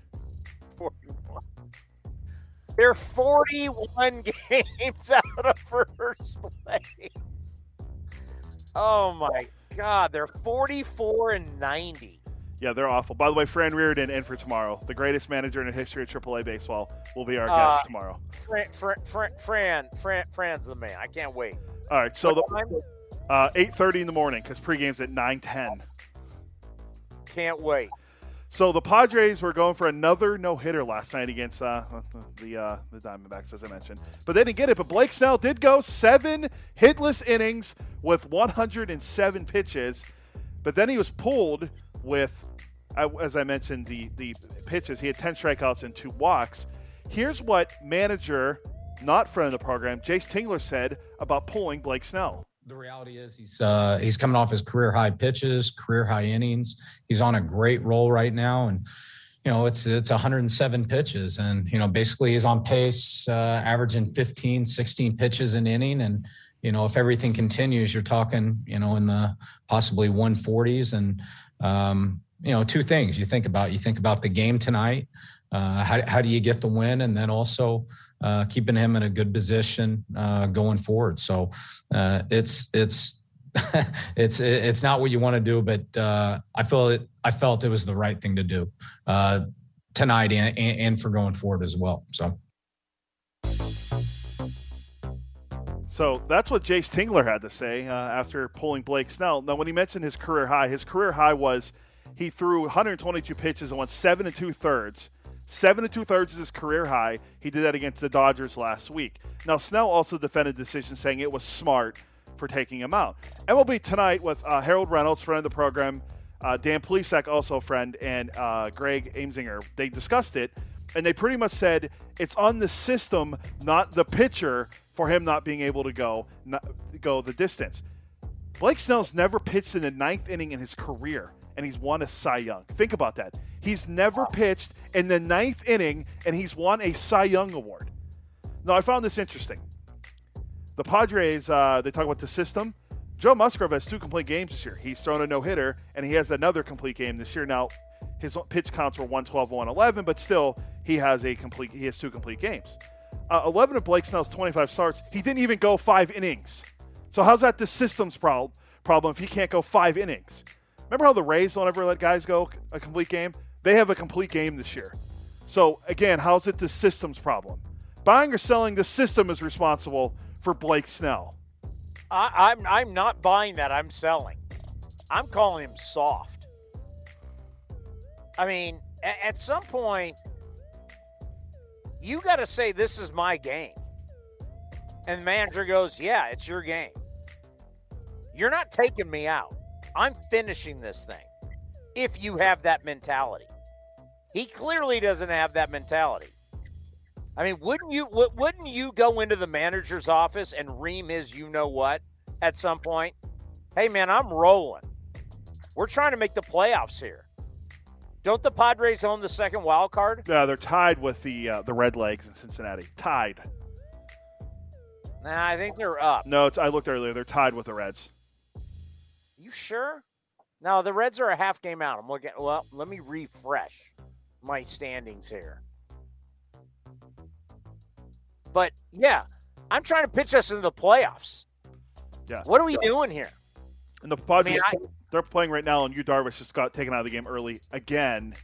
41. They're 41 games out of first place. Oh my. God, they're 44 and 90. Yeah, they're awful. By the way, Fran Riordan in for tomorrow. The greatest manager in the history of AAA baseball will be our Uh, guest tomorrow. Fran, Fran, Fran, Fran, Fran, Fran's the man. I can't wait. All right, so What the uh, 8:30 in the morning because pregame's at 9:10. Can't wait. So the Padres were going for another no hitter last night against uh, the uh, the Diamondbacks, as I mentioned, but they didn't get it. But Blake Snell did go seven hitless innings with 107 pitches, but then he was pulled with, as I mentioned, the the pitches. He had 10 strikeouts and two walks. Here's what manager, not friend of the program, Jayce Tingler said about pulling Blake Snell. The reality is he's uh, he's coming off his career high pitches, career high innings. He's on a great roll right now, and you know it's it's 107 pitches, and you know basically he's on pace, uh, averaging 15, 16 pitches an inning, and you know if everything continues, you're talking you know in the possibly 140s, and um, you know two things you think about. You think about the game tonight. Uh, how how do you get the win, and then also uh, keeping him in a good position uh, going forward. So uh, it's it's it's it's not what you want to do, but uh, I feel it. I felt it was the right thing to do uh, tonight and, and and for going forward as well. So. So that's what Jayce Tingler had to say uh, after pulling Blake Snell. Now, when he mentioned his career high, his career high was he threw 122 pitches and went seven and two thirds. Seven and two thirds is his career high. He did that against the Dodgers last week. Now, Snell also defended the decision, saying it was smart for taking him out. MLB tonight with uh, Harold Reynolds, friend of the program, uh, Dan Plesac, also a friend, and uh, Greg Amsinger. They discussed it, and they pretty much said it's on the system, not the pitcher, for him not being able to go not, go the distance. Blake Snell's never pitched in the ninth inning in his career, and he's won a Cy Young. Think about that. He's never pitched in the ninth inning, and he's won a Cy Young award. Now, I found this interesting. The Padres, uh, they talk about the system. Joe Musgrove has two complete games this year. He's thrown a no hitter, and he has another complete game this year. Now, his pitch counts were 112 111, but still, he has a complete. He has two complete games. Uh, 11 of Blake Snell's 25 starts, he didn't even go five innings. So how's that the system's prob- problem if he can't go five innings? Remember how the Rays don't ever let guys go a complete game? They have a complete game this year. So again, how's it the system's problem? Buying or selling, the system is responsible for Blake Snell. I, I'm I'm not buying that. I'm selling. I'm calling him soft. I mean, a- at some point, you got to say this is my game, and the manager goes, "Yeah, it's your game. You're not taking me out. I'm finishing this thing." If you have that mentality, he clearly doesn't have that mentality. I mean, wouldn't you wouldn't you go into the manager's office and ream his you know what at some point? Hey man, I'm rolling. We're trying to make the playoffs here. Don't the Padres own the second wild card? Uh, they're tied with the uh, the Red Legs in Cincinnati. Tied. Nah, I think they're up. No, it's, I looked earlier. They're tied with the Reds. You sure? No, the Reds are a half game out. I'm looking. Well, let me refresh my standings here. But yeah, I'm trying to pitch us into the playoffs. Yeah. What are we doing here? And the Padres, I- they're playing right now, and you Darvish just got taken out of the game early again.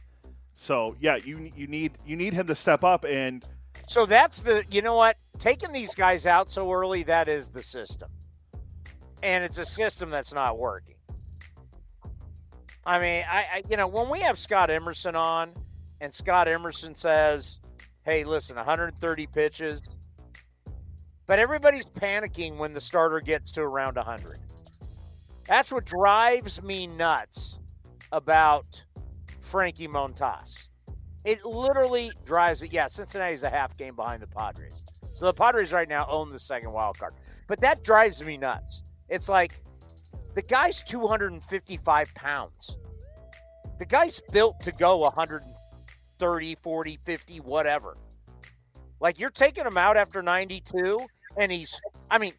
So yeah, you you need you need him to step up and So that's the, you know what? Taking these guys out so early, that is the system. And it's a system that's not working. I mean, I, I you know, when we have Scott Emerson on and Scott Emerson says, hey, listen, 130 pitches, but everybody's panicking when the starter gets to around 100. That's what drives me nuts about Frankie Montas. It literally drives it. Yeah, Cincinnati's a half game behind the Padres. So the Padres right now own the second wild card. But that drives me nuts. It's like the guy's 255 pounds. The guy's built to go 130, 40, 50, whatever. Like you're taking him out after 92, and he's, I mean,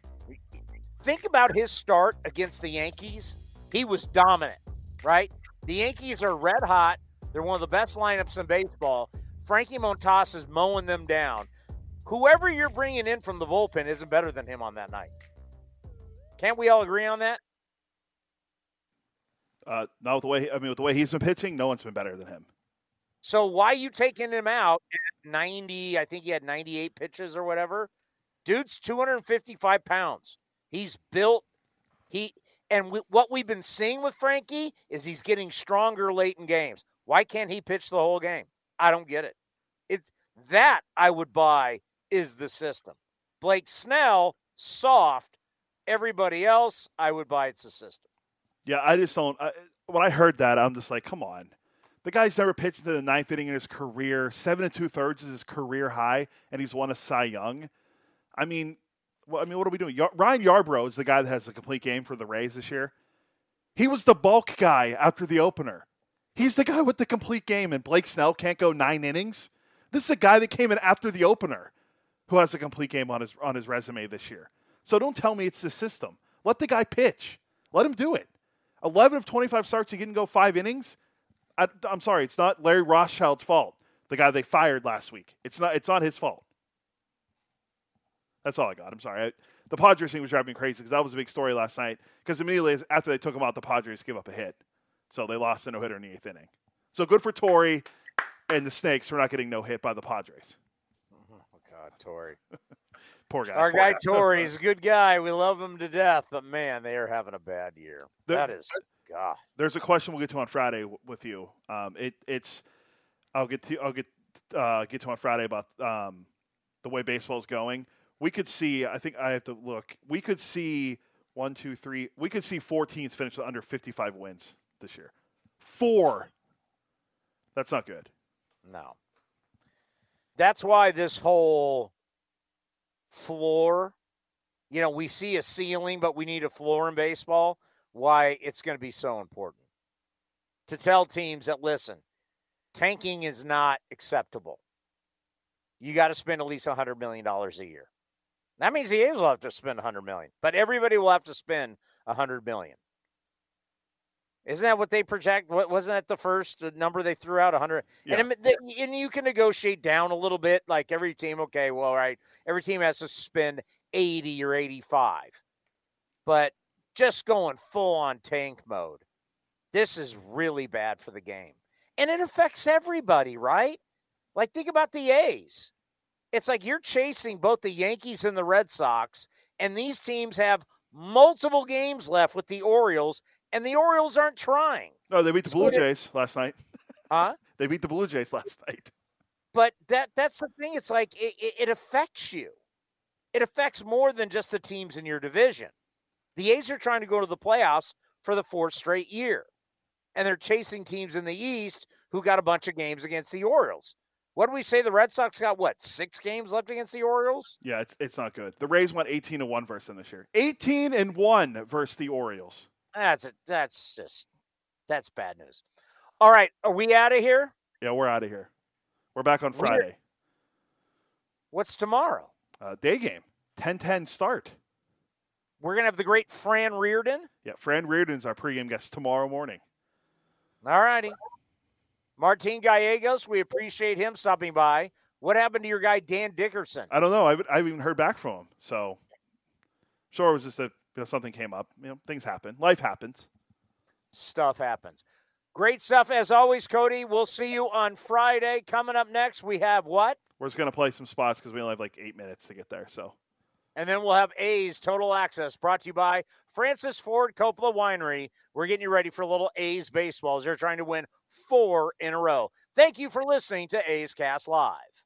think about his start against the Yankees. He was dominant, right? The Yankees are red hot. They're one of the best lineups in baseball. Frankie Montas is mowing them down. Whoever you're bringing in from the bullpen isn't better than him on that night. Can't we all agree on that? Uh, not with the way I mean, with the way he's been pitching, no one's been better than him. So why you taking him out at 90? I think he had 98 pitches or whatever. Dude's 255 pounds. He's built. He and we, what we've been seeing with Frankie is he's getting stronger late in games. Why can't he pitch the whole game? I don't get it. It's that I would buy is the system. Blake Snell, soft. Everybody else, I would buy it's the system. Yeah, I just don't. I, when I heard that, I'm just like, come on. The guy's never pitched into the ninth inning in his career. Seven and two thirds is his career high, and he's won a Cy Young. I mean, well, I mean, what are we doing? Ryan Yarbrough is the guy that has a complete game for the Rays this year. He was the bulk guy after the opener. He's the guy with the complete game, and Blake Snell can't go nine innings. This is a guy that came in after the opener who has a complete game on his on his resume this year. So don't tell me it's the system. Let the guy pitch. Let him do it. 11 of 25 starts, he didn't go five innings. I, am sorry, it's not Larry Rothschild's fault. The guy they fired last week. It's not. It's not his fault. That's all I got. I'm sorry. I, the Padres thing was driving me crazy because that was a big story last night. Because immediately after they took him out, the Padres give up a hit, so they lost a no hitter in the eighth inning. So good for Torey and the Snakes for not getting no hit by the Padres. Oh God, Torey. Poor guy. Our Poor guy guy. Torey is a good guy. We love him to death, but man, they are having a bad year. There- that is God. There's a question we'll get to on Friday w- with you. Um, it, it's I'll get to I'll get uh, get to on Friday about um, the way baseball's going. We could see. I think I have to look. We could see one, two, three. We could see four teams finish under 55 wins this year. Four. That's not good. No. That's why this whole floor, you know, we see a ceiling, but we need a floor in baseball. Why it's going to be so important to tell teams that listen, tanking is not acceptable. You got to spend at least $100 million a year. That means the A's will have to spend 100 million, but everybody will have to spend 100 million. Isn't that what they project? What wasn't that the first number they threw out? 100. Yeah. And, and you can negotiate down a little bit. Like every team, okay, well, right, every team has to spend 80 or 85. But just going full on tank mode, this is really bad for the game. And it affects everybody, right? Like, think about the A's. It's like you're chasing both the Yankees and the Red Sox, and these teams have multiple games left with the Orioles, and the Orioles aren't trying. No, they beat the Blue Jays last night. Huh? They beat the Blue Jays last night. But that that's the thing. It's like it, it, it affects you. It affects more than just the teams in your division. The A's are trying to go to the playoffs for the fourth straight year. And they're chasing teams in the East who got a bunch of games against the Orioles. What do we say? The Red Sox got what, six games left against the Orioles? Yeah, it's it's not good. The Rays went 18 and one versus them this year. 18 and one versus the Orioles. That's it. that's just that's bad news. All right, are we out of here? Yeah, we're out of here. We're back on We're- Friday. What's tomorrow? Uh, day game. 10-10 start. We're gonna have the great Fran Riordan. Yeah, Fran Riordan's our pregame guest tomorrow morning. All righty. Martin Gallegos, we appreciate him stopping by. What happened to your guy Dan Dickerson? I don't know. I haven't, I haven't even heard back from him. So, sure, it was just that you know, something came up. You know, things happen. Life happens. Stuff happens. Great stuff as always, Cody. We'll see you on Friday. Coming up next, we have what? We're just gonna play some spots because we only have like eight minutes to get there. So, And then we'll have A's Total Access brought to you by Francis Ford Coppola Winery. We're getting you ready for a little A's baseball as they're trying to win four in a row. Thank you for listening to A's Cast Live.